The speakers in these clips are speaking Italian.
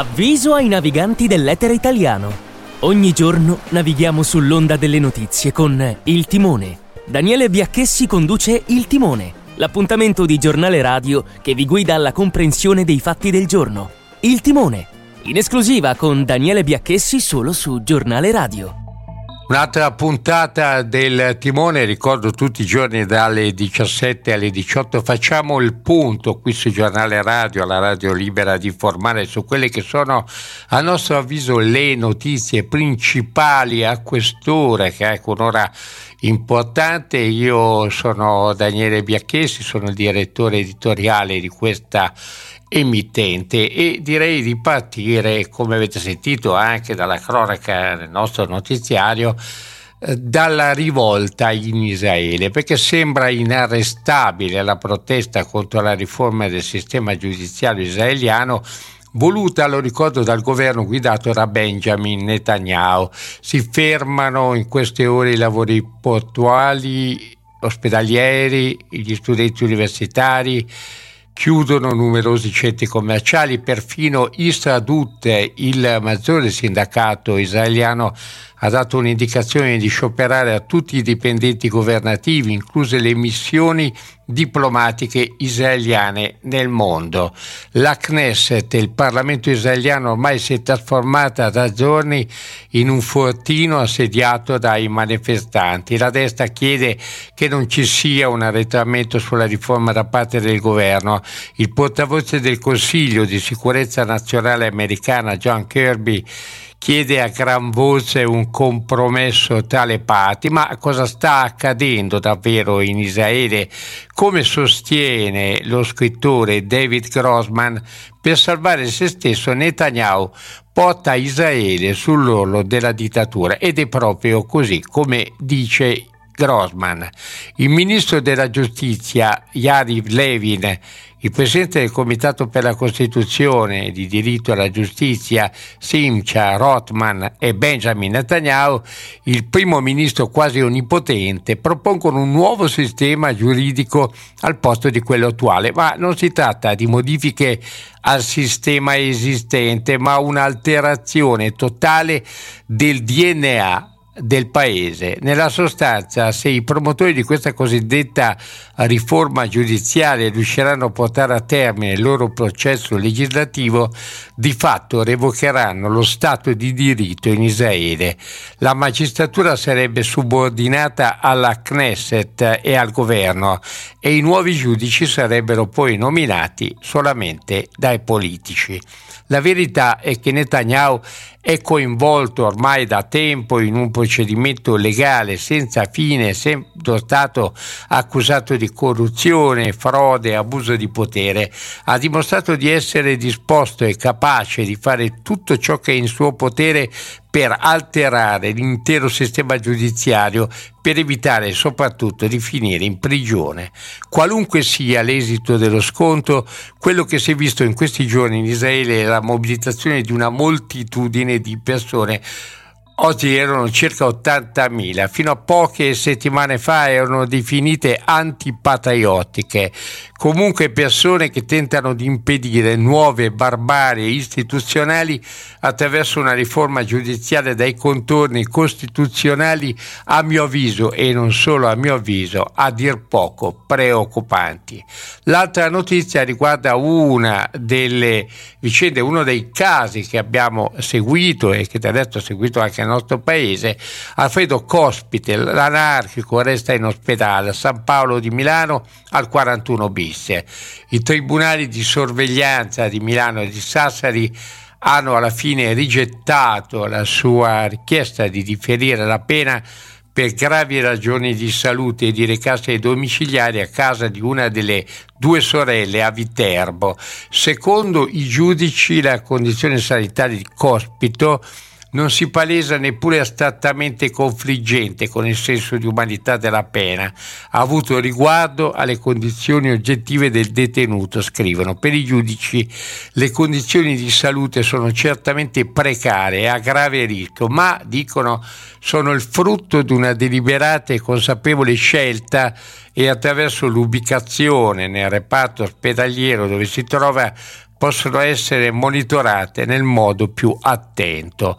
Avviso ai naviganti dell'etere italiano. Ogni giorno navighiamo sull'onda delle notizie con Il Timone. Daniele Biacchessi conduce Il Timone, l'appuntamento di giornale radio che vi guida alla comprensione dei fatti del giorno. Il Timone, in esclusiva con Daniele Biacchessi solo su Giornale Radio. Un'altra puntata del timone, ricordo tutti i giorni dalle 17 alle 18 facciamo il punto qui su Giornale Radio, la radio libera di informare su quelle che sono a nostro avviso le notizie principali a quest'ora, che è un'ora importante. Io sono Daniele Biacchesi, sono il direttore editoriale di questa emittente e direi di partire, come avete sentito anche dalla cronaca del nostro notiziario, eh, dalla rivolta in Israele, perché sembra inarrestabile la protesta contro la riforma del sistema giudiziario israeliano voluta, lo ricordo, dal governo guidato da Benjamin Netanyahu. Si fermano in queste ore i lavori portuali, ospedalieri, gli studenti universitari, chiudono numerosi centri commerciali, perfino Istradut, il maggiore sindacato israeliano, ha dato un'indicazione di scioperare a tutti i dipendenti governativi, incluse le missioni diplomatiche israeliane nel mondo. La Knesset, il Parlamento israeliano, ormai si è trasformata da giorni in un fortino assediato dai manifestanti. La destra chiede che non ci sia un arretramento sulla riforma da parte del governo. Il portavoce del Consiglio di sicurezza nazionale americana, John Kirby, chiede a gran voce un compromesso tra le parti, ma cosa sta accadendo davvero in Israele? Come sostiene lo scrittore David Grossman, per salvare se stesso Netanyahu porta Israele sull'orlo della dittatura ed è proprio così come dice Grossman. Il ministro della giustizia Yariv Levin il presidente del Comitato per la Costituzione e di diritto alla giustizia, Simcha Rothman e Benjamin Netanyahu, il primo ministro quasi onnipotente, propongono un nuovo sistema giuridico al posto di quello attuale, ma non si tratta di modifiche al sistema esistente, ma un'alterazione totale del DNA del paese. Nella sostanza, se i promotori di questa cosiddetta riforma giudiziaria riusciranno a portare a termine il loro processo legislativo, di fatto revocheranno lo Stato di diritto in Israele. La magistratura sarebbe subordinata alla Knesset e al governo e i nuovi giudici sarebbero poi nominati solamente dai politici. La verità è che Netanyahu è coinvolto ormai da tempo in un procedimento legale senza fine, essendo stato accusato di corruzione, frode, abuso di potere. Ha dimostrato di essere disposto e capace di fare tutto ciò che è in suo potere per alterare l'intero sistema giudiziario per evitare soprattutto di finire in prigione. Qualunque sia l'esito dello scontro, quello che si è visto in questi giorni in Israele è la mobilitazione di una moltitudine di persone Oggi erano circa 80.000, fino a poche settimane fa erano definite antipatriottiche, comunque persone che tentano di impedire nuove barbarie istituzionali attraverso una riforma giudiziaria dai contorni costituzionali a mio avviso e non solo a mio avviso a dir poco preoccupanti. L'altra notizia riguarda una delle vicende, uno dei casi che abbiamo seguito e che adesso ha seguito anche nostro paese. Alfredo Cospite, l'anarchico, resta in ospedale a San Paolo di Milano al 41 bis. I tribunali di sorveglianza di Milano e di Sassari hanno alla fine rigettato la sua richiesta di differire la pena per gravi ragioni di salute e di recarsi domiciliari a casa di una delle due sorelle a Viterbo. Secondo i giudici la condizione sanitaria di Cospito non si palesa neppure astrattamente confliggente con il senso di umanità della pena, ha avuto riguardo alle condizioni oggettive del detenuto, scrivono. Per i giudici le condizioni di salute sono certamente precarie e a grave rischio, ma, dicono, sono il frutto di una deliberata e consapevole scelta e attraverso l'ubicazione nel reparto ospedaliero dove si trova possono essere monitorate nel modo più attento.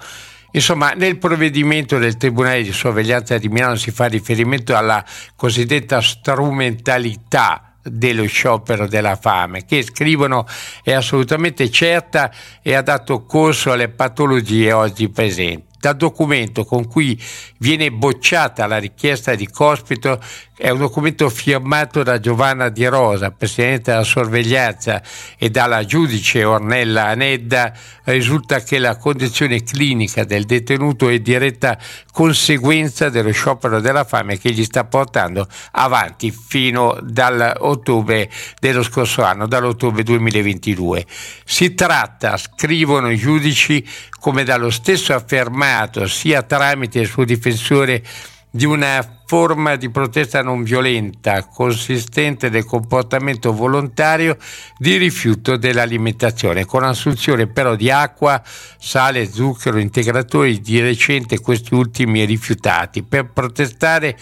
Insomma, nel provvedimento del Tribunale di sorveglianza di Milano si fa riferimento alla cosiddetta strumentalità dello sciopero della fame, che scrivono è assolutamente certa e ha dato corso alle patologie oggi presenti dal documento con cui viene bocciata la richiesta di Cospito è un documento firmato da Giovanna Di Rosa, Presidente della sorveglianza, e dalla giudice Ornella Anedda. Risulta che la condizione clinica del detenuto è diretta conseguenza dello sciopero della fame che gli sta portando avanti fino dall'ottobre dello scorso anno, dall'ottobre 2022. Si tratta, scrivono i giudici, come dallo stesso affermato sia tramite il suo difensore di una forma di protesta non violenta consistente del comportamento volontario di rifiuto dell'alimentazione, con assunzione però di acqua, sale, zucchero, integratori, di recente questi ultimi rifiutati, per protestare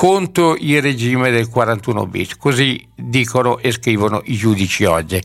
contro il regime del 41 bis, così dicono e scrivono i giudici oggi.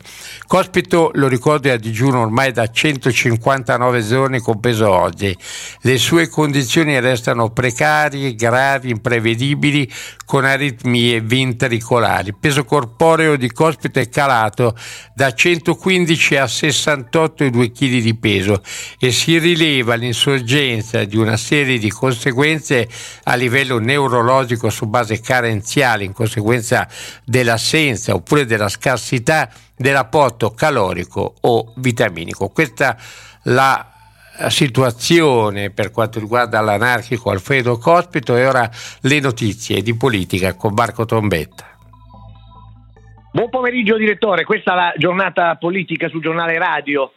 Cospito, lo ricordo, è a digiuno ormai da 159 giorni, compreso oggi. Le sue condizioni restano precarie, gravi, imprevedibili, con aritmie ventricolari. Il peso corporeo di Cospito è calato da 115 a 68,2 kg di peso e si rileva l'insorgenza di una serie di conseguenze a livello neurologico su base carenziale in conseguenza dell'assenza oppure della scarsità dell'apporto calorico o vitaminico. Questa la situazione per quanto riguarda l'anarchico Alfredo Cospito e ora le notizie di politica con Marco Trombetta. Buon pomeriggio direttore, questa è la giornata politica sul giornale radio.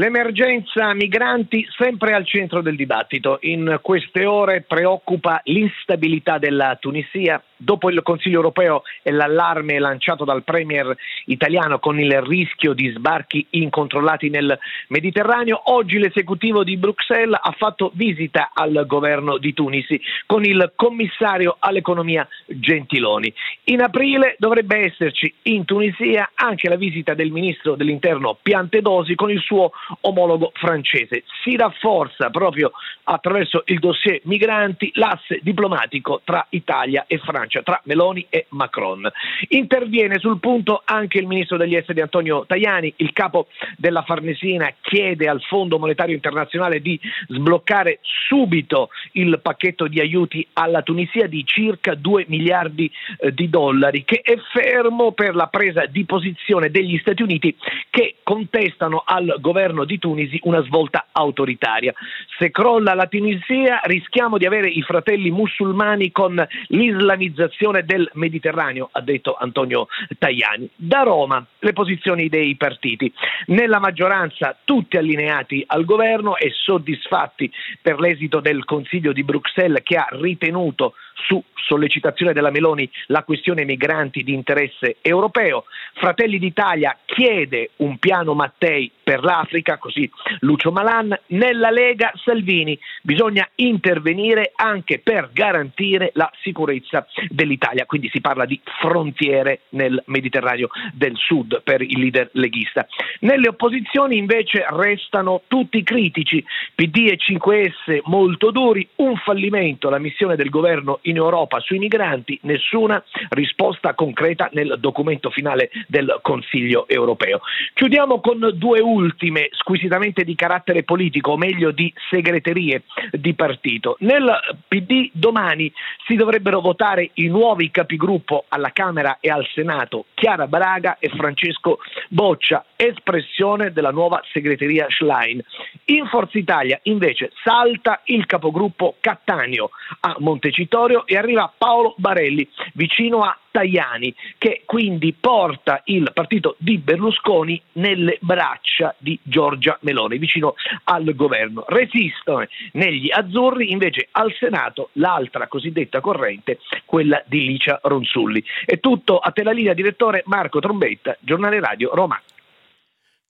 L'emergenza migranti sempre al centro del dibattito. In queste ore preoccupa l'instabilità della Tunisia dopo il Consiglio europeo e l'allarme lanciato dal Premier italiano con il rischio di sbarchi incontrollati nel Mediterraneo, oggi l'esecutivo di Bruxelles ha fatto visita al governo di Tunisi con il commissario all'economia Gentiloni. In aprile dovrebbe esserci in Tunisia anche la visita del ministro dell'interno Piantedosi con il suo omologo francese. Si rafforza proprio attraverso il dossier migranti l'asse diplomatico tra Italia e Francia tra Meloni e Macron. Interviene sul punto anche il ministro degli esteri Antonio Tajani, il capo della Farnesina chiede al Fondo Monetario Internazionale di sbloccare subito il pacchetto di aiuti alla Tunisia di circa 2 miliardi eh, di dollari che è fermo per la presa di posizione degli Stati Uniti che contestano al governo di Tunisi una svolta autoritaria. Se crolla la Tunisia rischiamo di avere i fratelli musulmani con l'islamizzazione del Mediterraneo, ha detto Antonio Tajani. Da Roma le posizioni dei partiti. Nella maggioranza tutti allineati al governo e soddisfatti per l'esito del Consiglio di Bruxelles che ha ritenuto su sollecitazione della Meloni la questione migranti di interesse europeo. Fratelli d'Italia chiede un piano Mattei per l'Africa, così Lucio Malan. Nella Lega Salvini bisogna intervenire anche per garantire la sicurezza dell'Italia, quindi si parla di frontiere nel Mediterraneo del Sud per il leader leghista. Nelle opposizioni invece restano tutti critici, PD e 5S molto duri, un fallimento la missione del governo in Europa sui migranti, nessuna risposta concreta nel documento finale del Consiglio europeo. Chiudiamo con due ultime, squisitamente di carattere politico, o meglio di segreterie di partito. Nel PD domani si dovrebbero votare i nuovi capigruppo alla Camera e al Senato, Chiara Braga e Francesco Boccia, espressione della nuova segreteria Schlein. In Forza Italia invece salta il capogruppo Cattaneo a Montecitorio e arriva Paolo Barelli vicino a Tajani che quindi porta il partito di Berlusconi nelle braccia di Giorgia Meloni vicino al governo. Resistono negli azzurri invece al Senato l'altra cosiddetta corrente, quella di Licia Ronsulli. È tutto a te la linea direttore Marco Trombetta, giornale radio Roma.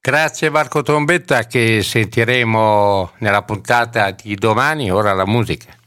Grazie Marco Trombetta che sentiremo nella puntata di domani, ora la musica.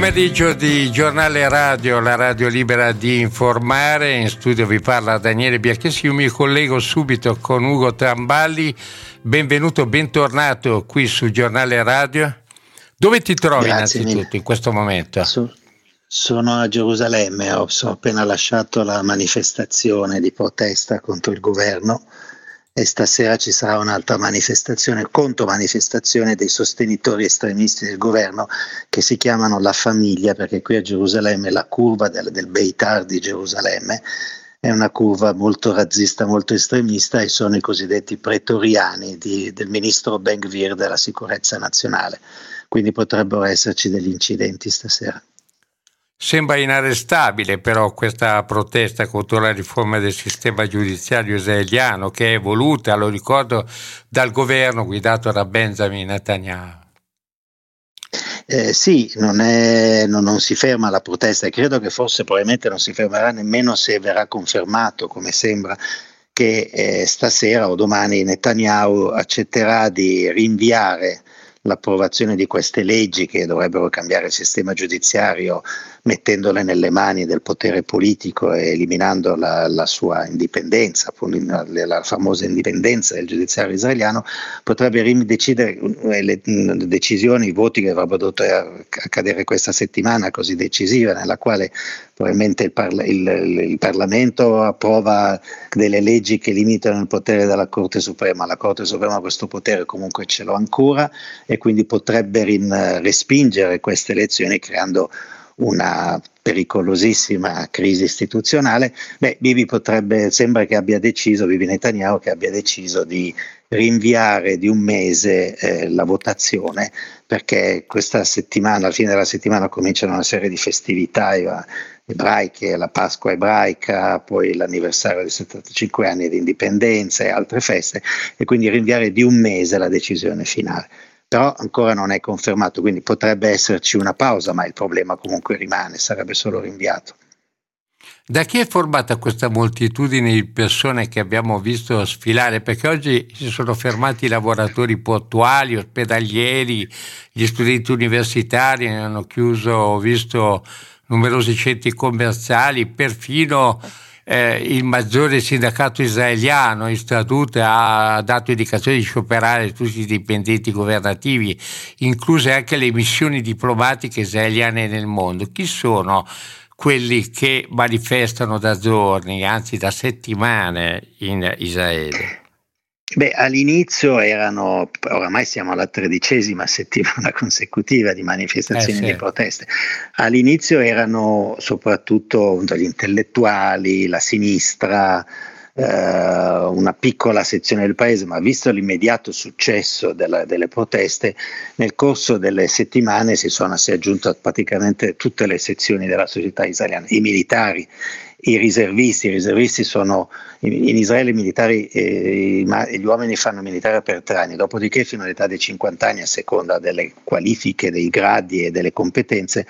Pomeriggio di giornale radio, la radio libera di informare. In studio vi parla Daniele Bianchessi, io mi collego subito con Ugo Tramballi. Benvenuto, bentornato qui su giornale radio. Dove ti trovi Grazie innanzitutto mille. in questo momento? Su, sono a Gerusalemme, ho, ho appena lasciato la manifestazione di protesta contro il governo e stasera ci sarà un'altra manifestazione, contromanifestazione dei sostenitori estremisti del governo che si chiamano La Famiglia, perché qui a Gerusalemme la curva del, del Beitar di Gerusalemme è una curva molto razzista, molto estremista e sono i cosiddetti pretoriani di, del ministro Ben Gvir della sicurezza nazionale. Quindi potrebbero esserci degli incidenti stasera. Sembra inarrestabile però questa protesta contro la riforma del sistema giudiziario israeliano che è voluta, lo ricordo, dal governo guidato da Benjamin Netanyahu. Eh, sì, non, è, non, non, si ferma la protesta e credo che forse probabilmente non si fermerà nemmeno se verrà confermato, come sembra, che eh, stasera o domani Netanyahu accetterà di rinviare l'approvazione di queste leggi che dovrebbero cambiare il sistema giudiziario mettendole nelle mani del potere politico e eliminando la, la sua indipendenza, la famosa indipendenza del giudiziario israeliano, potrebbe decidere eh, le decisioni, i voti che avrebbero dovuto accadere questa settimana così decisiva, nella quale probabilmente il, parla- il, il, Parlamento approva delle leggi che limitano il potere della Corte Suprema, la Corte Suprema questo potere comunque ce l'ha ancora e quindi potrebbe rin- respingere queste elezioni creando una pericolosissima crisi istituzionale, beh, Bibi potrebbe, sembra che abbia deciso, Bibi Netanyahu che abbia deciso di rinviare di un mese eh, la votazione perché questa settimana, alla fine della settimana cominciano una serie di festività ebraiche, la Pasqua ebraica, poi l'anniversario dei 75 anni di indipendenza e altre feste e quindi rinviare di un mese la decisione finale però ancora non è confermato, quindi potrebbe esserci una pausa, ma il problema comunque rimane, sarebbe solo rinviato. Da chi è formata questa moltitudine di persone che abbiamo visto sfilare? Perché oggi si sono fermati i lavoratori portuali, ospedalieri, gli studenti universitari, hanno chiuso, ho visto numerosi centri commerciali, perfino eh, il maggiore sindacato israeliano in statute ha dato indicazione di scioperare tutti i dipendenti governativi, incluse anche le missioni diplomatiche israeliane nel mondo. Chi sono quelli che manifestano da giorni, anzi da settimane in Israele? Beh, all'inizio erano, oramai siamo alla tredicesima settimana consecutiva di manifestazioni eh sì. di proteste. All'inizio erano soprattutto gli intellettuali, la sinistra, eh, una piccola sezione del paese, ma visto l'immediato successo della, delle proteste, nel corso delle settimane si sono si aggiunte praticamente tutte le sezioni della società israeliana, i militari i riservisti, i riservisti sono in Israele i militari, eh, gli uomini fanno militare per tre anni, dopodiché fino all'età dei 50 anni a seconda delle qualifiche, dei gradi e delle competenze,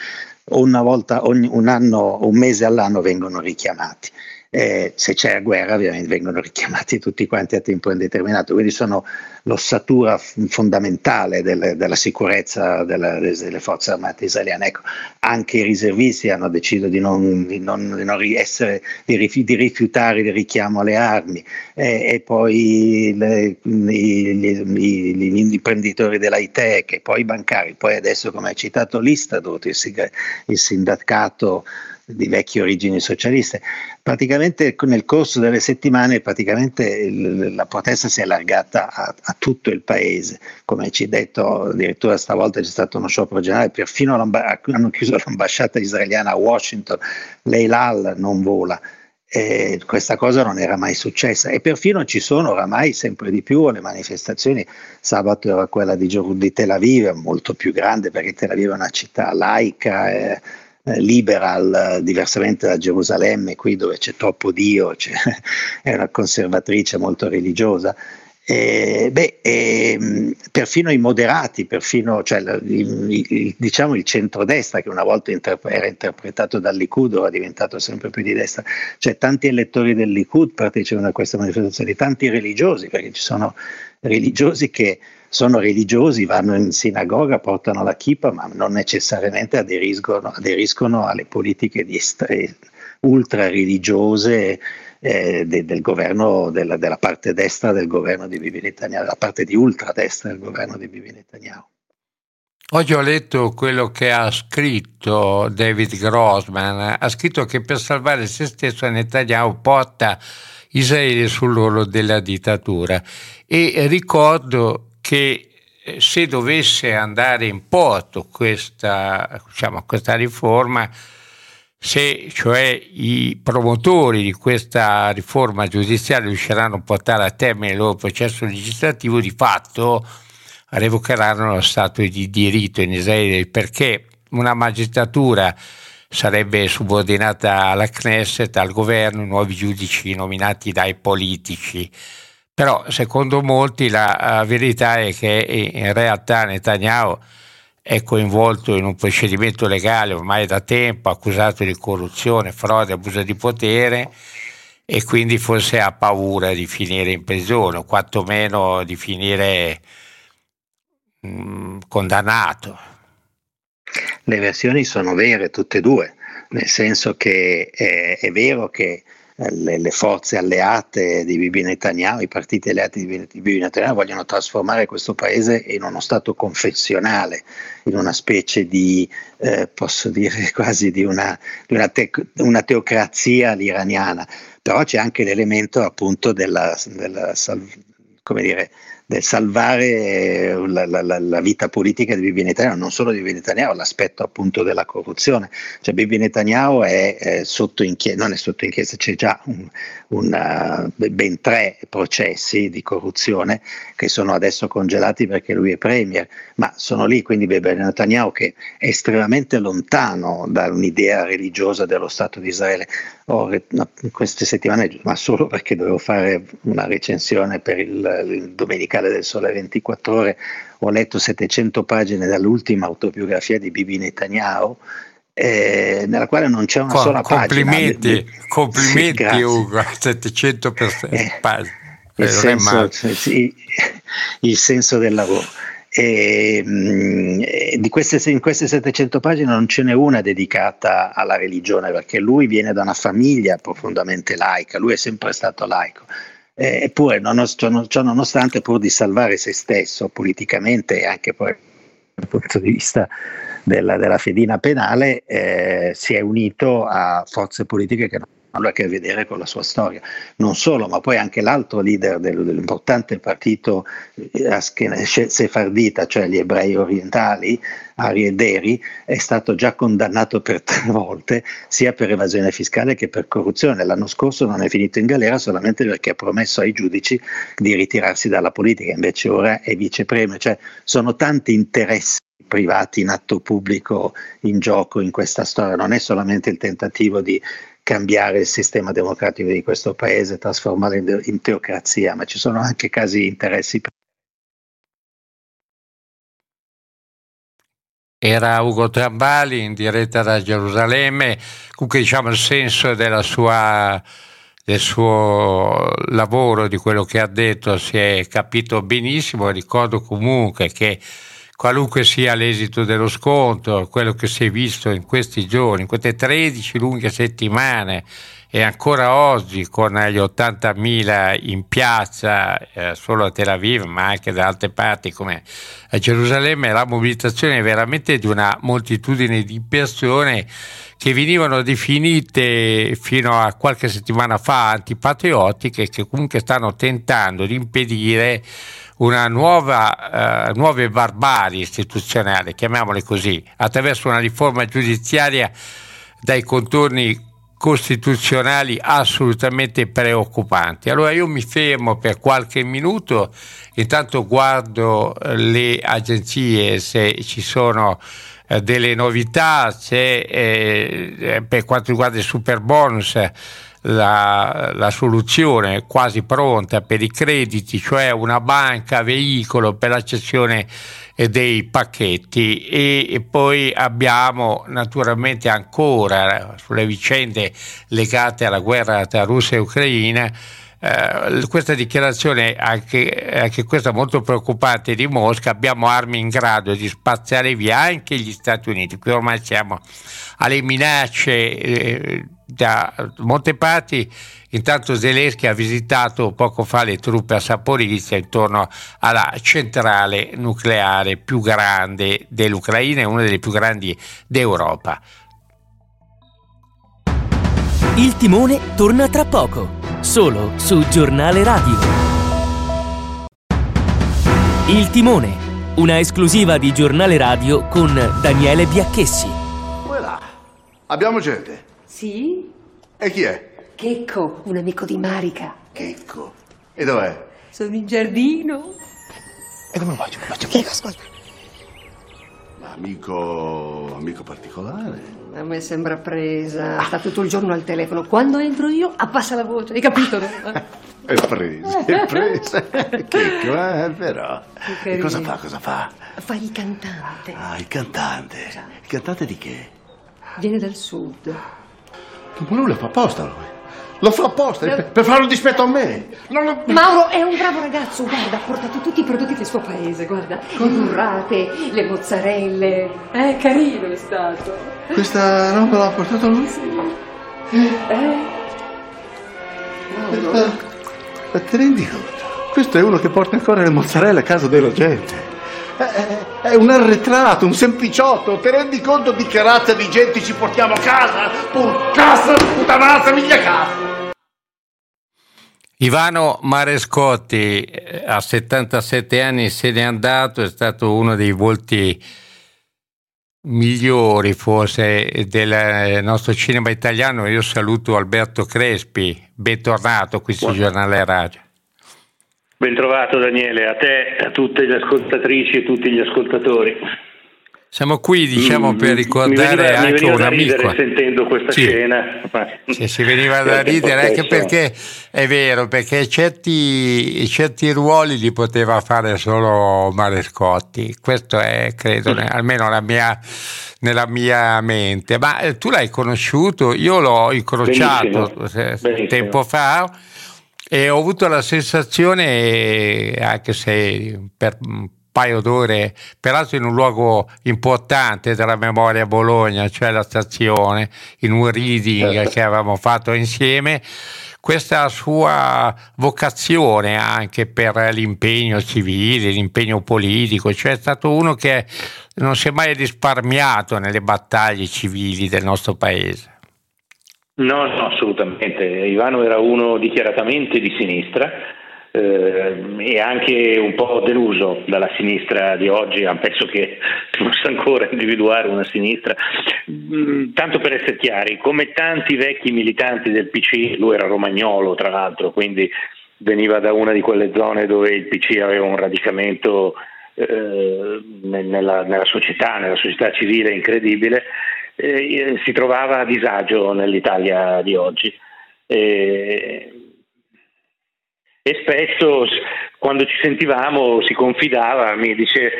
una volta ogni, un, anno, un mese all'anno vengono richiamati eh, se c'è guerra ovviamente vengono richiamati tutti quanti a tempo indeterminato, quindi sono l'ossatura fondamentale del, della sicurezza della, delle forze armate israeliane. Ecco, anche i riservisti hanno deciso di non, di non, di non essere, di, rifi- di, rifiutare il richiamo alle armi eh, e poi le, gli, gli, gli, imprenditori dell'high e poi i bancari, poi adesso come hai citato l'Istadut, il sindacato di vecchie origini socialiste. Praticamente nel corso delle settimane la protesta si è allargata a, a, tutto il paese, come ci detto addirittura stavolta c'è stato uno sciopero generale, perfino hanno chiuso l'ambasciata israeliana a Washington, l'Eilal non vola. E questa cosa non era mai successa e perfino ci sono oramai sempre di più le manifestazioni. Sabato era quella di, di Tel Aviv, molto più grande perché Tel Aviv è una città laica. Eh, eh, liberal, diversamente da Gerusalemme, qui dove c'è troppo Dio, c'è, è una conservatrice molto religiosa. Eh, beh, eh, perfino i moderati, perfino cioè, il, il, diciamo il centrodestra che una volta interp- era interpretato dal Likud ora è diventato sempre più di destra, cioè tanti elettori del Likud partecipano a questa manifestazione, tanti religiosi, perché ci sono religiosi che sono religiosi, vanno in sinagoga, portano la kippa, ma non necessariamente aderiscono, aderiscono alle politiche estre, ultra religiose eh, de, del governo, della, della, parte destra del governo di Bibi Netanyahu, la parte di ultradestra del governo di Bibi Netanyahu. Oggi ho letto quello che ha scritto David Grossman, ha scritto che per salvare se stesso Netanyahu porta Israele sull'orlo della dittatura e ricordo che eh, se dovesse andare in porto questa, diciamo, questa riforma, se cioè i promotori di questa riforma giudiziaria riusciranno a portare a termine il loro processo legislativo, di fatto revocheranno lo Stato di diritto in Israele perché una magistratura sarebbe subordinata alla Knesset, al governo, nuovi giudici nominati dai politici. Però secondo molti la verità è che in realtà Netanyahu è coinvolto in un procedimento legale ormai da tempo, accusato di corruzione, frode, abuso di potere e quindi forse ha paura di finire in prigione o quantomeno di finire mh, mm, condannato. Le versioni sono vere tutte e due, nel senso che è, è vero che le, le, forze alleate di Bibi Netanyahu, i partiti alleati di Bibi Netanyahu vogliono trasformare questo paese in uno stato confessionale, in una specie di, eh, posso dire quasi di una, di una, te, una teocrazia all'iraniana, però c'è anche l'elemento appunto della, della come dire, salvare la, la, la, vita politica di Bibi Netanyahu, non solo di Bibi Netanyahu, l'aspetto appunto della corruzione. Cioè Bibi Netanyahu è, è sotto inchiesta, non è sotto inchiesta, c'è già un, una, ben tre processi di corruzione che sono adesso congelati perché lui è premier, ma sono lì, quindi Bibi Netanyahu che è estremamente lontano da un'idea religiosa dello Stato di Israele. Ho, queste settimane, ma solo perché dovevo fare una recensione per il, il domenicale del Sole 24 Ore, ho letto 700 pagine dall'ultima autobiografia di Bibi Netanyahu eh, nella quale non c'è una Com- sola complimenti, pagina. Complimenti, sì, Ugo, 700 eh, pagine. Il senso, il, il senso, del lavoro. E, mh, di queste, in queste 700 pagine non ce n'è una dedicata alla religione perché lui viene da una famiglia profondamente laica, lui è sempre stato laico. Eppure, ciò nonostante, pur di salvare se stesso politicamente e anche poi dal punto di vista della, della fedina penale, eh, si è unito a forze politiche che non hanno a che vedere con la sua storia. Non solo, ma poi anche l'altro leader del, dell'importante partito eh, sefardita, cioè gli ebrei orientali, Ari Ederi, è stato già condannato per tre volte, sia per evasione fiscale che per corruzione. L'anno scorso non è finito in galera solamente perché ha promesso ai giudici di ritirarsi dalla politica, invece ora è vicepremio. Cioè, sono tanti interessi privati in atto pubblico in gioco in questa storia, non è solamente il tentativo di cambiare il sistema democratico di questo paese, trasformarlo in, in teocrazia, ma ci sono anche casi di interessi. Era Ugo Trambali in diretta da Gerusalemme, comunque diciamo il senso sua, del suo lavoro, di quello che ha detto, si è capito benissimo. Ricordo comunque che qualunque sia l'esito dello scontro, quello che si è visto in questi giorni, in queste 13 lunghe settimane e ancora oggi con gli 80.000 in piazza eh, solo a Tel Aviv ma anche da altre parti come a Gerusalemme, la mobilitazione è veramente di una moltitudine di persone che venivano definite fino a qualche settimana fa antipatriottiche che comunque stanno tentando di impedire una nuova, uh, nuove barbarie istituzionali, chiamiamole così, attraverso una riforma giudiziaria dai contorni costituzionali assolutamente preoccupanti. Allora io mi fermo per qualche minuto, intanto guardo eh, le agenzie se ci sono eh, delle novità, se eh, per quanto riguarda il super bonus la, la, soluzione quasi pronta per i crediti, cioè una banca veicolo per la cessione dei pacchetti. E, e poi abbiamo naturalmente ancora sulle vicende legate alla guerra tra Russia e Ucraina eh, questa dichiarazione, anche, anche, questa molto preoccupante di Mosca, abbiamo armi in grado di spazzare via anche gli Stati Uniti. Qui ormai siamo alle minacce eh, da Montepati. Intanto Zelensky ha visitato poco fa le truppe a Saporizia intorno alla centrale nucleare più grande dell'Ucraina e una delle più grandi d'Europa. Il timone torna tra poco solo su Giornale Radio. Il Timone, una esclusiva di Giornale Radio con Daniele Biacchessi. Voilà. Abbiamo gente. Sì? E chi è? Checco, un amico di Marica. Checco. E dov'è? Sono in giardino. E come faccio? Faccio Checco, ascolta. Ma amico... amico particolare? A me sembra presa. Sta tutto il giorno al telefono. Quando entro io, abbassa la voce. Hai capito? No? è presa, è presa. che eh, però. Che e cosa fa? Cosa fa? Fa il cantante. Ah, il cantante. Il cantante di che? Viene dal sud. Ma lui lo fa apposta lui. Lo fa apposta no. per fare un dispetto a me. Lo... Mauro è un bravo ragazzo, guarda, ha portato tutti i prodotti del suo paese, guarda, le burrate, le mozzarelle. È carino è stato. Questa roba l'ha portata lui? Sì. Eh? Mauro. Ma te rendi conto? Questo è uno che porta ancora le mozzarelle a casa della gente. È un arretrato, un sempliciotto. Ti rendi conto di che razza di gente ci portiamo a casa? Puttana, puttanazza, miglia casa! Ivano Marescotti eh, a 77 anni se n'è andato, è stato uno dei volti migliori forse del eh, nostro cinema italiano. Io saluto Alberto Crespi, bentornato qui su Giornale Radio. Bentrovato Daniele, a te, a tutte le ascoltatrici e tutti gli ascoltatori. Siamo qui, diciamo, mm, per ricordare veniva, anche un amico. sentendo questa sì. scena. Sì, si veniva da ridere anche perché è vero, perché certi, certi ruoli li poteva fare solo Marescotti. Questo è, credo, almeno mia, nella mia mente. Ma eh, tu l'hai conosciuto? Io l'ho incrociato Benissimo. Benissimo. tempo fa e ho avuto la sensazione, anche se per paio d'ore, peraltro in un luogo importante della memoria Bologna, cioè la stazione, in un reading certo. che avevamo fatto insieme, questa sua vocazione anche per l'impegno civile, l'impegno politico, cioè è stato uno che non si è mai risparmiato nelle battaglie civili del nostro paese. No, no, assolutamente. Ivano era uno dichiaratamente di sinistra eh, e anche un po' deluso dalla sinistra di oggi, penso che non sa ancora individuare una sinistra. Mm, tanto per essere chiari, come tanti vecchi militanti del PC, lui era romagnolo tra l'altro, quindi veniva da una di quelle zone dove il PC aveva un radicamento eh, nella, nella società, nella società civile incredibile eh, si trovava a disagio nell'Italia di oggi. E, e spesso quando ci sentivamo si confidava, mi dice,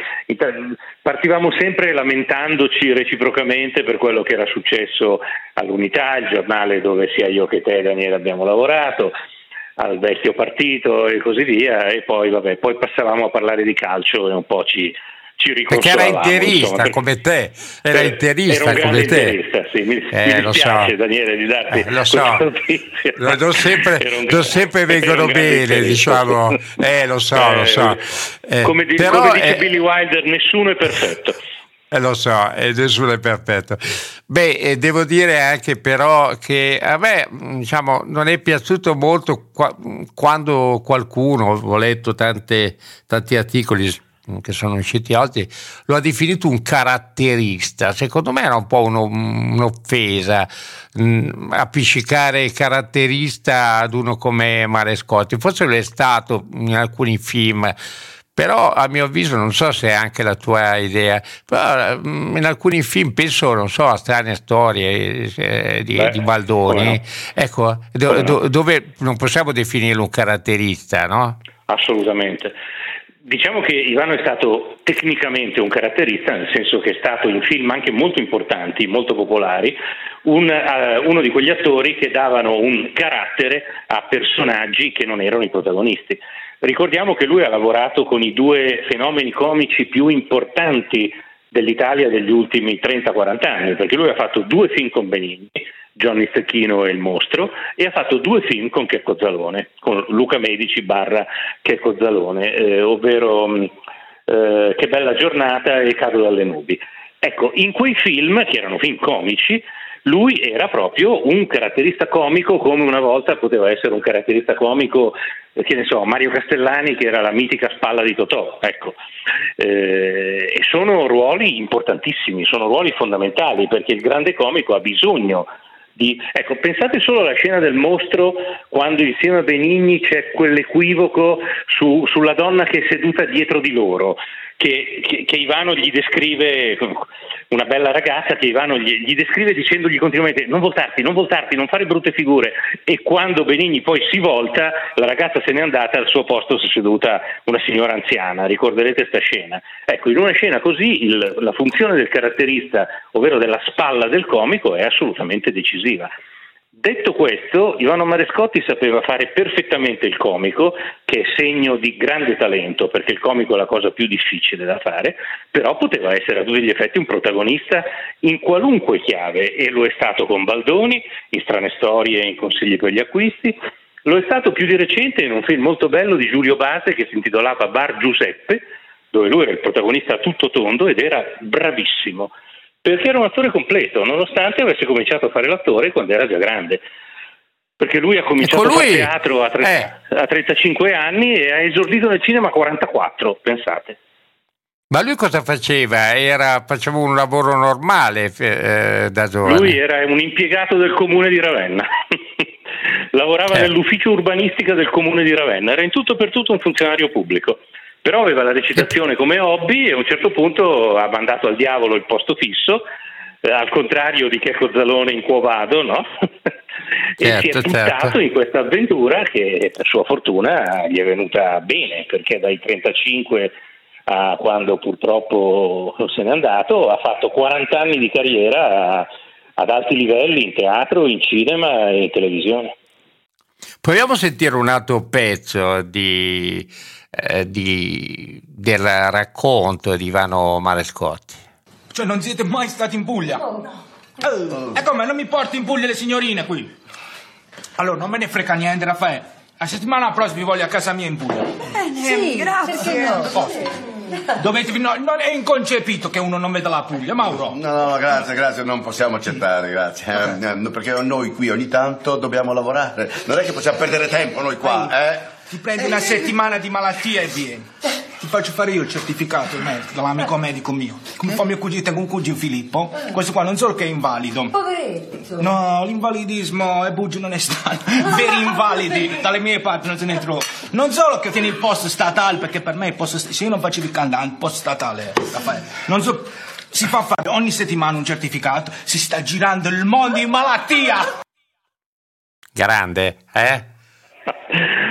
partivamo sempre lamentandoci reciprocamente per quello che era successo all'Unità, il giornale dove sia io che te Daniele abbiamo lavorato, al vecchio partito e così via e poi, vabbè, poi passavamo a parlare di calcio e un po' ci, ci Perché era interista insomma, come te, era interista era come te. Interista, sì. Mi, eh, mi dispiace so. Daniele di darti eh, lo so. non sempre, non sempre vengono bene, diciamo. Eh, lo so, eh, lo so. Eh, come, di, però, come dice Billy Wilder, nessuno è perfetto. Eh, lo so, e nessuno è perfetto. Beh, eh, devo dire anche però che a me diciamo, non è piaciuto molto qua, quando qualcuno, ho letto tante, tanti articoli che sono usciti oggi, lo ha definito un caratterista. Secondo me era un po' uno, un'offesa mh, mm, appiccicare caratterista ad uno come Marescotti. Forse lo è stato in alcuni film. Però a mio avviso, non so se è anche la tua idea, però mm, in alcuni film penso, non so, a strane storie eh, di, Beh, di, Baldoni, no. ecco, do, do, dove non possiamo definirlo un caratterista, no? Assolutamente. Diciamo che Ivano è stato tecnicamente un caratterista, nel senso che è stato in film anche molto importanti, molto popolari, un, uh, uno di quegli attori che davano un carattere a personaggi che non erano i protagonisti. Ricordiamo che lui ha lavorato con i due fenomeni comici più importanti dell'Italia degli ultimi 30-40 anni, perché lui ha fatto due film con Benigni, Johnny Stecchino e il mostro e ha fatto due film con Checco Zalone, con Luca Medici barra Checco Zalone, eh, ovvero mm, eh, Che bella giornata e Cado dalle nubi. Ecco, in quei film, che erano film comici, lui era proprio un caratterista comico come una volta poteva essere un caratterista comico, eh, che ne so, Mario Castellani che era la mitica spalla di Totò, ecco. Eh, e sono ruoli importantissimi, sono ruoli fondamentali perché il grande comico ha bisogno di... Ecco, pensate solo alla scena del mostro quando insieme a Benigni c'è quell'equivoco su, sulla donna che è seduta dietro di loro che, che, che, Ivano gli descrive, una bella ragazza che Ivano gli, gli, descrive dicendogli continuamente non voltarti, non voltarti, non fare brutte figure e quando Benigni poi si volta la ragazza se n'è andata al suo posto si è seduta una signora anziana, ricorderete questa scena. Ecco, in una scena così il, la funzione del caratterista, ovvero della spalla del comico, è assolutamente decisiva. Detto questo, Ivano Marescotti sapeva fare perfettamente il comico, che è segno di grande talento, perché il comico è la cosa più difficile da fare, però poteva essere a tutti gli effetti un protagonista in qualunque chiave e lo è stato con Baldoni, in Strane Storie in Consigli per gli acquisti, lo è stato più di recente in un film molto bello di Giulio Base che si intitolava Bar Giuseppe, dove lui era il protagonista tutto tondo ed era bravissimo perché era un attore completo, nonostante avesse cominciato a fare l'attore quando era già grande. Perché lui ha cominciato ecco lui, a fare teatro a, 30, eh. a 35 anni e ha esordito nel cinema a 44, pensate. Ma lui cosa faceva? Era, faceva un lavoro normale eh, da giovane? Lui era un impiegato del comune di Ravenna. Lavorava eh. nell'ufficio urbanistica del comune di Ravenna, era in tutto per tutto un funzionario pubblico però aveva la recitazione come hobby e a un certo punto ha mandato al diavolo il posto fisso, eh, al contrario di Checco Zalone in Quo Vado, no? e certo, si è certo, buttato certo. in questa avventura che per sua fortuna gli è venuta bene, perché dai 35 a quando purtroppo se n'è andato ha fatto 40 anni di carriera ad alti livelli in teatro, in cinema e in televisione. Proviamo a sentire un altro pezzo di, eh, di, del racconto di Ivano Marescotti. Cioè non siete mai stati in Puglia? Oh, no. Oh. E come, non mi porti in Puglia le signorine qui? Allora, non me ne frega niente, Raffaele. La settimana prossima vi voglio a casa mia in Puglia. Bene, sì, grazie. Dovete, no, non è inconcepito che uno non veda la Puglia, Mauro. No, no, grazie, grazie, non possiamo accettare, grazie. Eh, perché noi qui ogni tanto dobbiamo lavorare. Non è che possiamo perdere tempo noi qua, eh? Ti prendi una settimana di malattia e vieni. Ti faccio fare io il certificato il medico, dall'amico medico mio. Come fa mio cugino, tengo un cugino Filippo. Questo qua non solo che è invalido. Poveretto. No, l'invalidismo è buggio non è stato. Veri invalidi, dalle mie parti non se ne trova. Non solo che tieni il posto statale, perché per me il posto se io non facevo il cantante, il posto statale, Raffaele. Non so. Si fa fare ogni settimana un certificato, si sta girando il mondo in malattia. Grande, eh?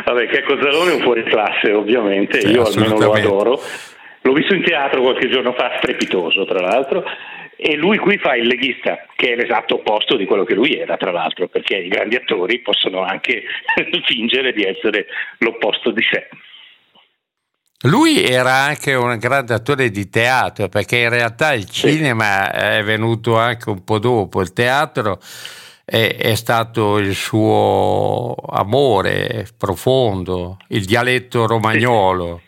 Vabbè, Checco Zalone è un fuori classe, ovviamente, sì, io almeno lo adoro. L'ho visto in teatro qualche giorno fa, strepitoso tra l'altro, e lui qui fa il leghista, che è l'esatto opposto di quello che lui era, tra l'altro, perché i grandi attori possono anche fingere di essere l'opposto di sé. Lui era anche un grande attore di teatro, perché in realtà il cinema è venuto anche un po' dopo, il teatro è, è stato il suo amore profondo, il dialetto romagnolo,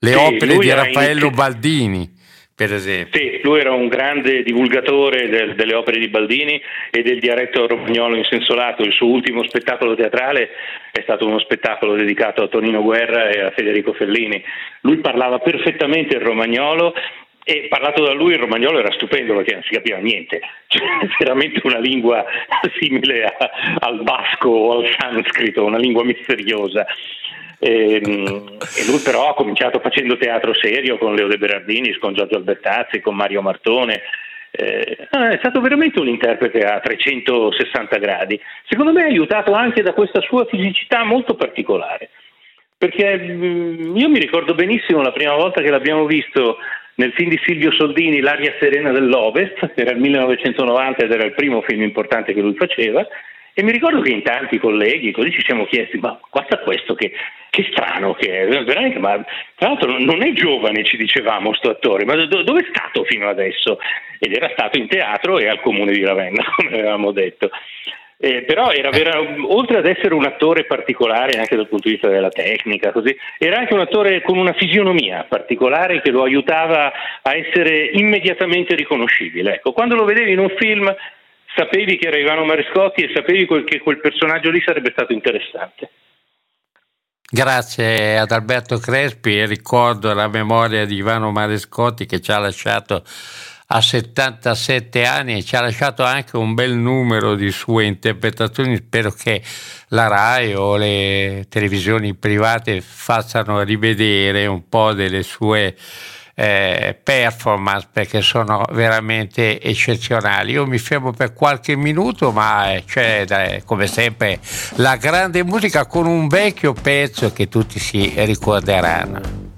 le Sì, opere di Raffaello in- Baldini, per esempio. Sì, lui era un grande divulgatore del- delle opere di Baldini e del dialetto romagnolo in senso lato. Il suo ultimo spettacolo teatrale è stato uno spettacolo dedicato a Tonino Guerra e a Federico Fellini. Lui parlava perfettamente il romagnolo e parlato da lui il romagnolo era stupendo perché non si capiva niente, cioè, veramente una lingua simile a- al basco o al sanscrito, una lingua misteriosa. Ehm, E, lui però ha cominciato facendo teatro serio con Leo De Berardini, con Giorgio Albertazzi, con Mario Martone. Eh, è stato veramente un interprete a 360 gradi. Secondo me è aiutato anche da questa sua fisicità molto particolare. Perché mm, io mi ricordo benissimo la prima volta che l'abbiamo visto nel film di Silvio Soldini, L'aria serena dell'Ovest, era il 1990 ed era il primo film importante che lui faceva, e mi ricordo che in tanti colleghi così ci siamo chiesti, ma guarda questo che, che strano che è, veramente, ma tra l'altro non è giovane, ci dicevamo sto attore, ma do- dove è stato fino adesso? Ed era stato in teatro e al comune di Ravenna, come avevamo detto. Eh, però era vera- oltre ad essere un attore particolare anche dal punto di vista della tecnica, così, era anche un attore con una fisionomia particolare che lo aiutava a essere immediatamente riconoscibile. Ecco, quando lo vedevi in un film sapevi che era Ivano Marescotti e sapevi quel- che quel personaggio lì sarebbe stato interessante. Grazie ad Alberto Crespi e ricordo la memoria di Ivano Marescotti che ci ha lasciato a 77 anni e ci ha lasciato anche un bel numero di sue interpretazioni. Spero che la RAI o le televisioni private facciano rivedere un po' delle sue eh, performance perché sono veramente eccezionali. Io mi fermo per qualche minuto, ma eh, c'è come sempre la grande musica con un vecchio pezzo che tutti si ricorderanno.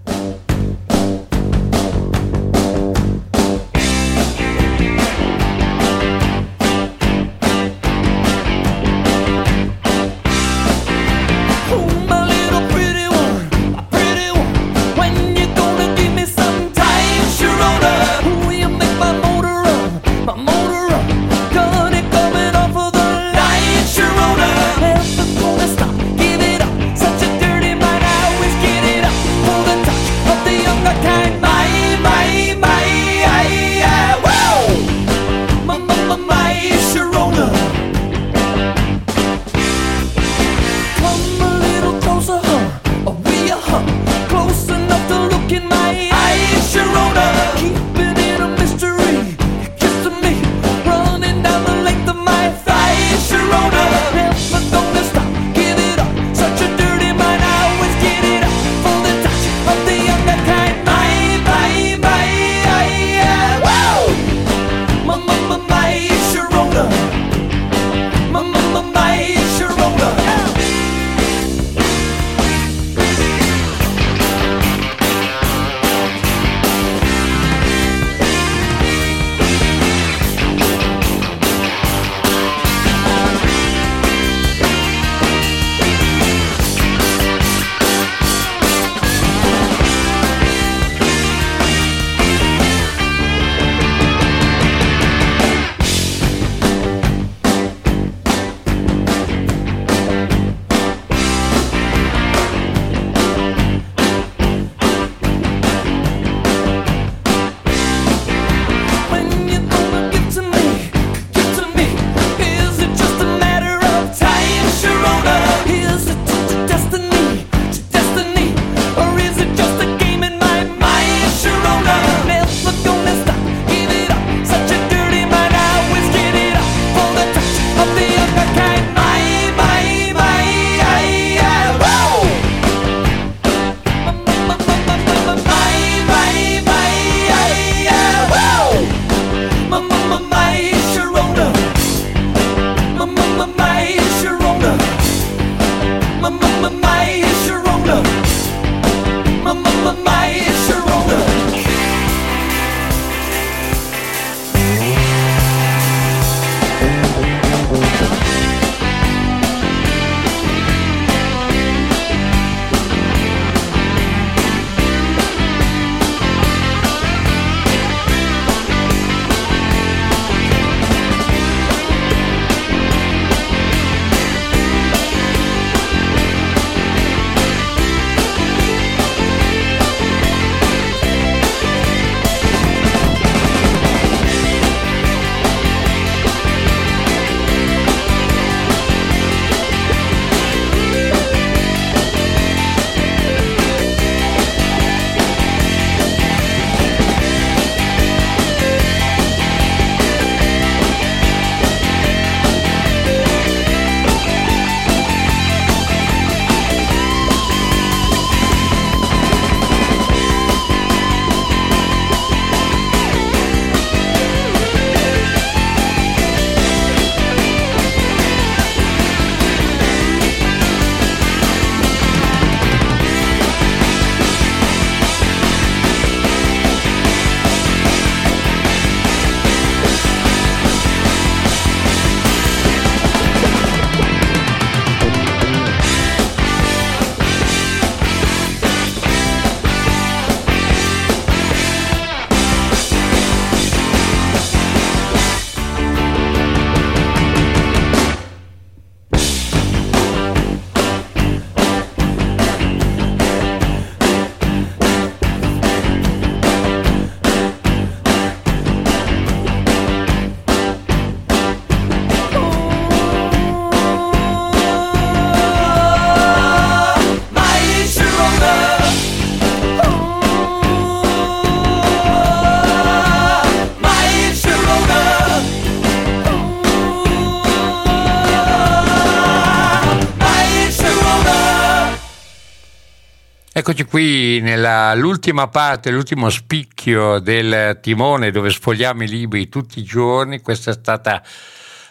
Eccoci qui nell'ultima parte, l'ultimo spicchio del timone dove sfogliamo i libri tutti i giorni. Questa è stata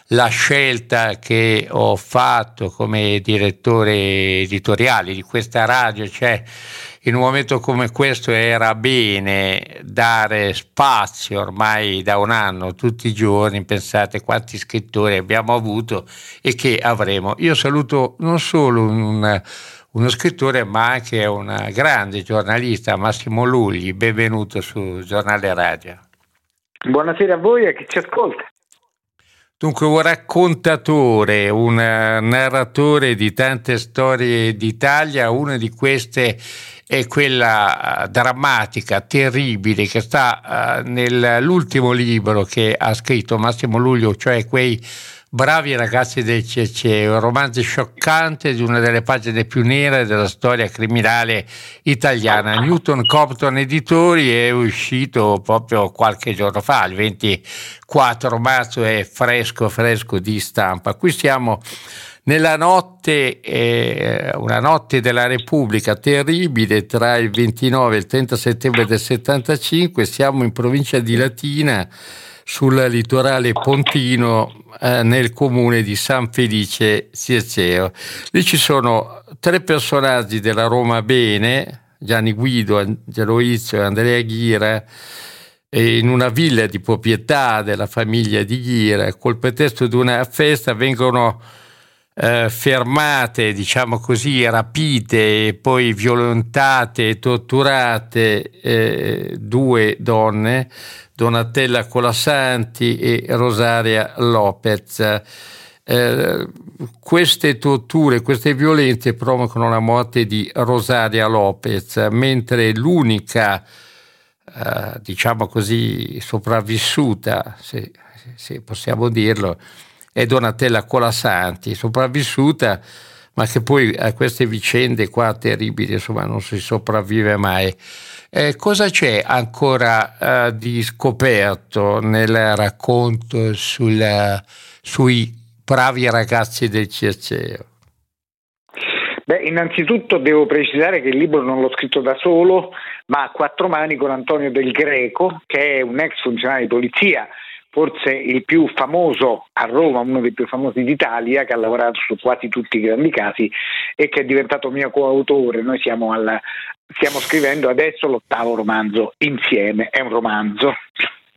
la scelta che ho fatto come direttore editoriale di questa radio, cioè in un momento come questo era bene dare spazio ormai da un anno, tutti i giorni, pensate quanti scrittori abbiamo avuto e che avremo. Io saluto non solo un uno scrittore ma anche un grande giornalista, Massimo Lugli, benvenuto su Giornale Radio. Buonasera a voi e a chi ci ascolta. Dunque, un raccontatore, un narratore di tante storie d'Italia, una di queste è quella drammatica, terribile, che sta uh, nell'ultimo libro che ha scritto Massimo Luglio, cioè quei Bravi ragazzi del CC, un romanzo scioccante di una delle pagine più nere della storia criminale italiana. Newton Compton Editori è uscito proprio qualche giorno fa, il 24 marzo, è fresco, fresco di stampa. Qui siamo nella notte, eh, una notte della Repubblica terribile tra il 29 e il 30 settembre del 75, siamo in provincia di Latina sul litorale pontino eh, nel comune di San Felice Circeo. Lì ci sono tre personaggi della Roma Bene, Gianni Guido, Angelo Izzo e Andrea Ghira, in una villa di proprietà della famiglia di Ghira, col pretesto di una festa vengono eh, fermate, diciamo così, rapite e poi violentate e torturate eh, due donne, Donatella Colasanti e Rosaria Lopez. Eh, queste torture, queste violenze provocano la morte di Rosaria Lopez, mentre l'unica, eh, diciamo così, sopravvissuta, se, se possiamo dirlo, è Donatella Colasanti, sopravvissuta, ma che poi a queste vicende qua terribili, insomma, non si sopravvive mai. Eh, cosa c'è ancora eh, di scoperto nel racconto sul, sui bravi ragazzi del Circeo? Beh, innanzitutto devo precisare che il libro non l'ho scritto da solo, ma a quattro mani con Antonio Del Greco, che è un ex funzionario di polizia forse il più famoso a Roma, uno dei più famosi d'Italia, che ha lavorato su quasi tutti i grandi casi e che è diventato mio coautore. Noi siamo, al, stiamo scrivendo adesso l'ottavo romanzo insieme, è un romanzo.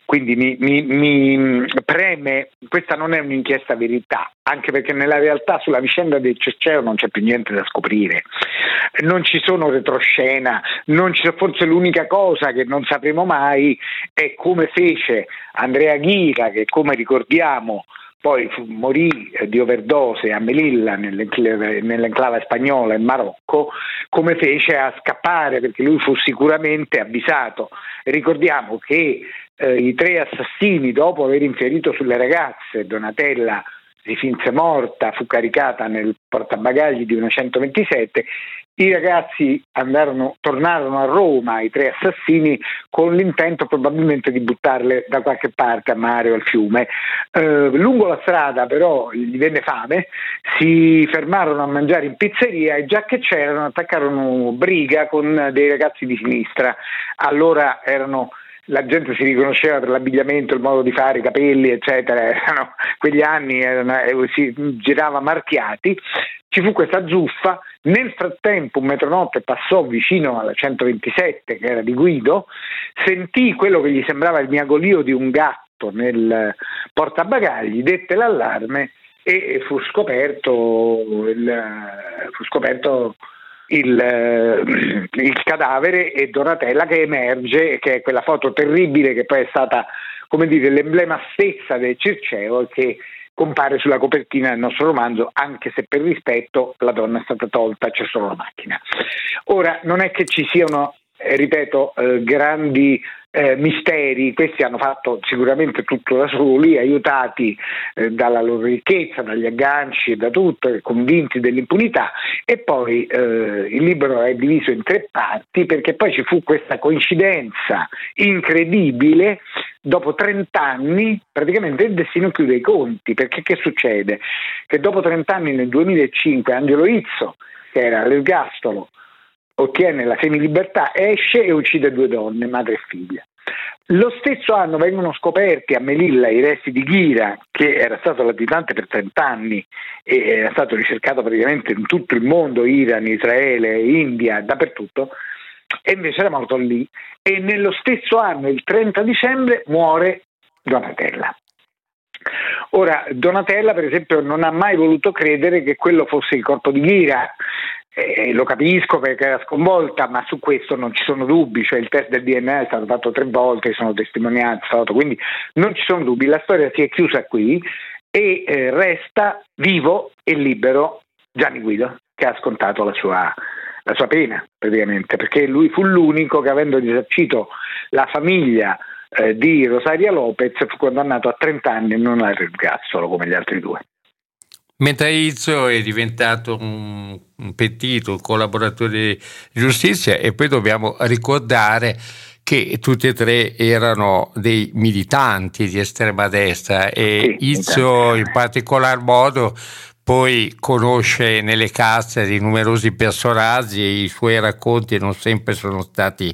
Quindi mi, mi, mi, preme, questa non è un'inchiesta verità, anche perché nella realtà sulla vicenda del Cerceo non c'è più niente da scoprire, non ci sono retroscena, ci, forse l'unica cosa che non sapremo mai è come fece Andrea Ghira, che come ricordiamo poi morì eh, di overdose a Melilla nell'enclave, nell'enclave spagnola in Marocco, come fece a scappare perché lui fu sicuramente avvisato. Ricordiamo che eh, i tre assassini, dopo aver infierito sulle ragazze, Donatella si finse morta, fu caricata nel portabagagli di una 127, i ragazzi andarono, tornarono a Roma, i tre assassini, con l'intento probabilmente di buttarle da qualche parte a mare o al fiume. Eh, lungo la strada però gli venne fame, si fermarono a mangiare in pizzeria e già che c'erano attaccarono briga con dei ragazzi di sinistra. Allora erano la gente si riconosceva per l'abbigliamento, il modo di fare, i capelli, eccetera, erano, quegli anni erano, eh, si girava marchiati, ci fu questa zuffa, nel frattempo un metronotte passò vicino alla 127 che era di Guido, sentì quello che gli sembrava il miagolio di un gatto nel portabagagli, dette l'allarme e fu scoperto, il, fu scoperto il, eh, il, cadavere e Donatella che emerge, che è quella foto terribile che poi è stata come dire, l'emblema stessa del Circeo e che compare sulla copertina del nostro romanzo, anche se per rispetto la donna è stata tolta, c'è solo la macchina. Ora, non è che ci siano eh, ripeto, eh, grandi eh, misteri, questi hanno fatto sicuramente tutto da soli, aiutati eh, dalla loro ricchezza, dagli agganci e da tutto, convinti dell'impunità e poi eh, il libro è diviso in tre parti perché poi ci fu questa coincidenza incredibile dopo 30 anni praticamente il destino chiude i conti, perché che succede? Che dopo 30 anni nel 2005 Angelo Izzo, che era l'ergastolo, ottiene la semilibertà, esce e uccide due donne, madre e figlia. Lo stesso anno vengono scoperti a Melilla i resti di Ghira, che era stato latitante per 30 anni e era stato ricercato praticamente in tutto il mondo, Iran, Israele, India, dappertutto, e invece era morto lì. E nello stesso anno, il 30 dicembre, muore Donatella. Ora, Donatella, per esempio, non ha mai voluto credere che quello fosse il corpo di Ghira. Eh, lo capisco perché era sconvolta, ma su questo non ci sono dubbi, cioè il test del DNA è stato fatto tre volte, sono testimonianze, foto, quindi non ci sono dubbi, la storia si è chiusa qui e eh, resta vivo e libero Gianni Guido, che ha scontato la sua, la sua pena praticamente, perché lui fu l'unico che avendo risarcito la famiglia eh, di Rosaria Lopez fu condannato a 30 anni e non all'ergastolo come gli altri due. Mentre Izzo è diventato un, un pentito, un collaboratore di giustizia e poi dobbiamo ricordare che tutti e tre erano dei militanti di estrema destra e Sì, Izzo in particolar modo poi conosce nelle casse di numerosi personaggi e i suoi racconti non sempre sono stati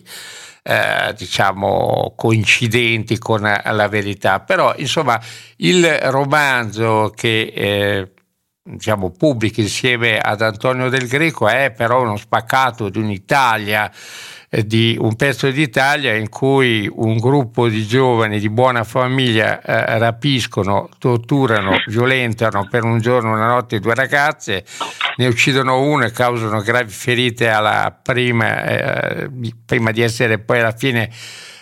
eh, diciamo coincidenti con la verità. Però insomma il romanzo che eh, diciamo pubblica insieme ad Antonio Del Greco è però uno spaccato di un'Italia di un pezzo d'Italia in cui un gruppo di giovani di buona famiglia eh, rapiscono, torturano, violentano per un giorno, una notte due ragazze, ne uccidono una e causano gravi ferite alla prima, eh, prima di essere poi alla fine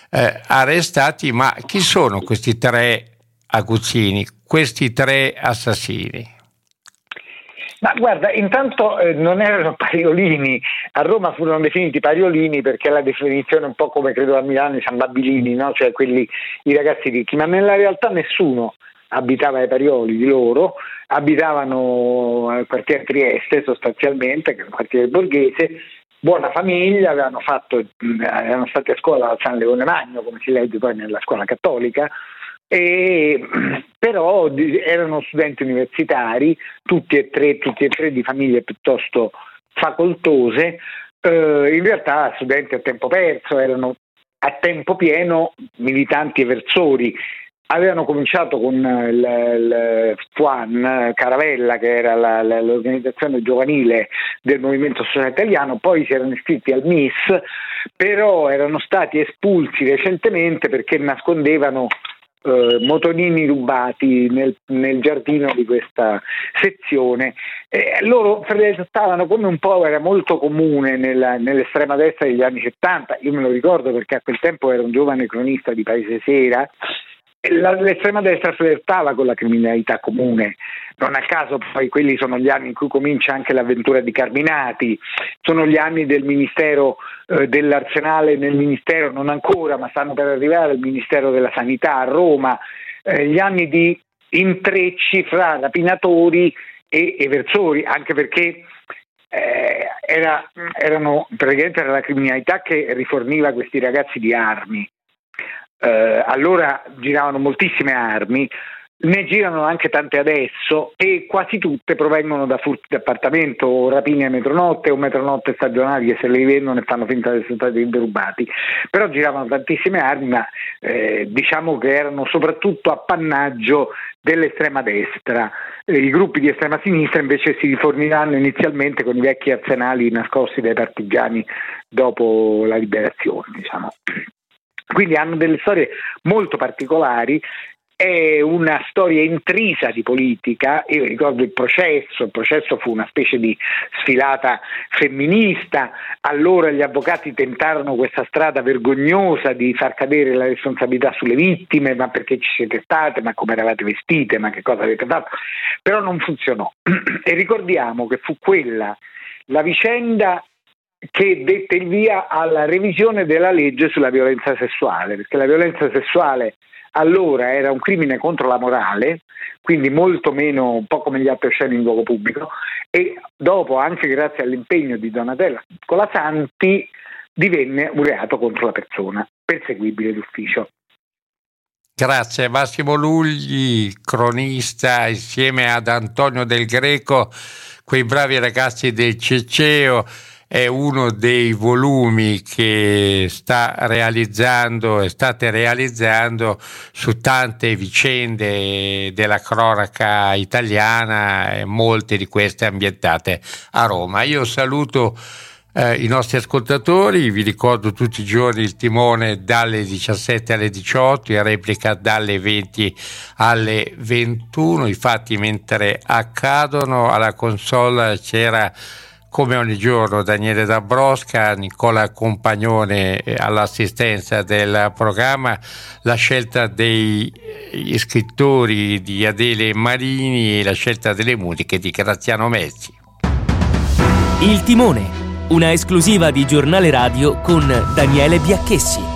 eh, arrestati. Ma chi sono questi tre aguzzini, questi tre assassini? Ma guarda, intanto eh, non erano pariolini, a Roma furono definiti pariolini perché è la definizione un po' come credo a Milano i sambabilini, no? cioè quelli, i ragazzi ricchi, ma nella realtà nessuno abitava ai Parioli di loro, abitavano al quartiere Trieste sostanzialmente, che è un quartiere borghese, buona famiglia, avevano fatto, erano stati a scuola a San Leone Magno, come si legge poi nella scuola cattolica, e, però erano studenti universitari, tutti e tre, tutti e tre di famiglie piuttosto facoltose, eh, in realtà studenti a tempo perso, erano a tempo pieno militanti eversori. Avevano cominciato con il, il FUAN Caravella, che era la, la, l'organizzazione giovanile del Movimento Sociale Italiano, poi si erano iscritti al MIS, però erano stati espulsi recentemente perché nascondevano eh, motorini rubati nel, nel, giardino di questa sezione. Eh, loro stavano come un po', era molto comune nella, nell'estrema destra degli anni 70, io me lo ricordo perché a quel tempo era un giovane cronista di Paese Sera. L'estrema destra flirtava con la criminalità comune, non a caso poi quelli sono gli anni in cui comincia anche l'avventura di Carminati, sono gli anni del Ministero eh, dell'Arsenale nel Ministero, non ancora, ma stanno per arrivare al Ministero della Sanità a Roma, eh, gli anni di intrecci fra rapinatori e eversori, anche perché eh, era, erano, praticamente era la criminalità che riforniva questi ragazzi di armi. Eh, allora giravano moltissime armi, ne girano anche tante adesso e quasi tutte provengono da furti d'appartamento o rapine a metronotte o metronotte stagionali che se le vendono e fanno finta di essere stati derubati. Però giravano tantissime armi, ma eh, diciamo che erano soprattutto appannaggio dell'estrema destra. I gruppi di estrema sinistra invece si riforniranno inizialmente con i vecchi arsenali nascosti dai partigiani dopo la liberazione. Diciamo. Quindi hanno delle storie molto particolari. È una storia intrisa di politica, io ricordo il processo, il processo fu una specie di sfilata femminista, allora gli avvocati tentarono questa strada vergognosa di far cadere la responsabilità sulle vittime, ma perché ci siete state, ma come eravate vestite, ma che cosa avete fatto, però non funzionò. E ricordiamo che fu quella la vicenda che dette il via alla revisione della legge sulla violenza sessuale, perché la violenza sessuale allora era un crimine contro la morale, quindi molto meno, un po' come gli altri sceni in luogo pubblico, e dopo, anche grazie all'impegno di Donatella Colasanti, divenne un reato contro la persona, perseguibile d'ufficio. Grazie Massimo Lugli, cronista insieme ad Antonio Del Greco, quei bravi ragazzi del Ceceo è uno dei volumi che sta realizzando e state realizzando su tante vicende della cronaca italiana e molte di queste ambientate a Roma. Io saluto eh, i nostri ascoltatori, vi ricordo tutti i giorni il timone dalle 17 alle 18 e replica dalle 20 alle 21, i fatti mentre accadono, alla console c'era come ogni giorno Daniele Dabrosca, Nicola Compagnone eh, all'assistenza del programma, la scelta degli scrittori di Adele Marini e la scelta delle musiche di Graziano Messi. Il timone, una esclusiva di giornale radio con Daniele Biacchessi.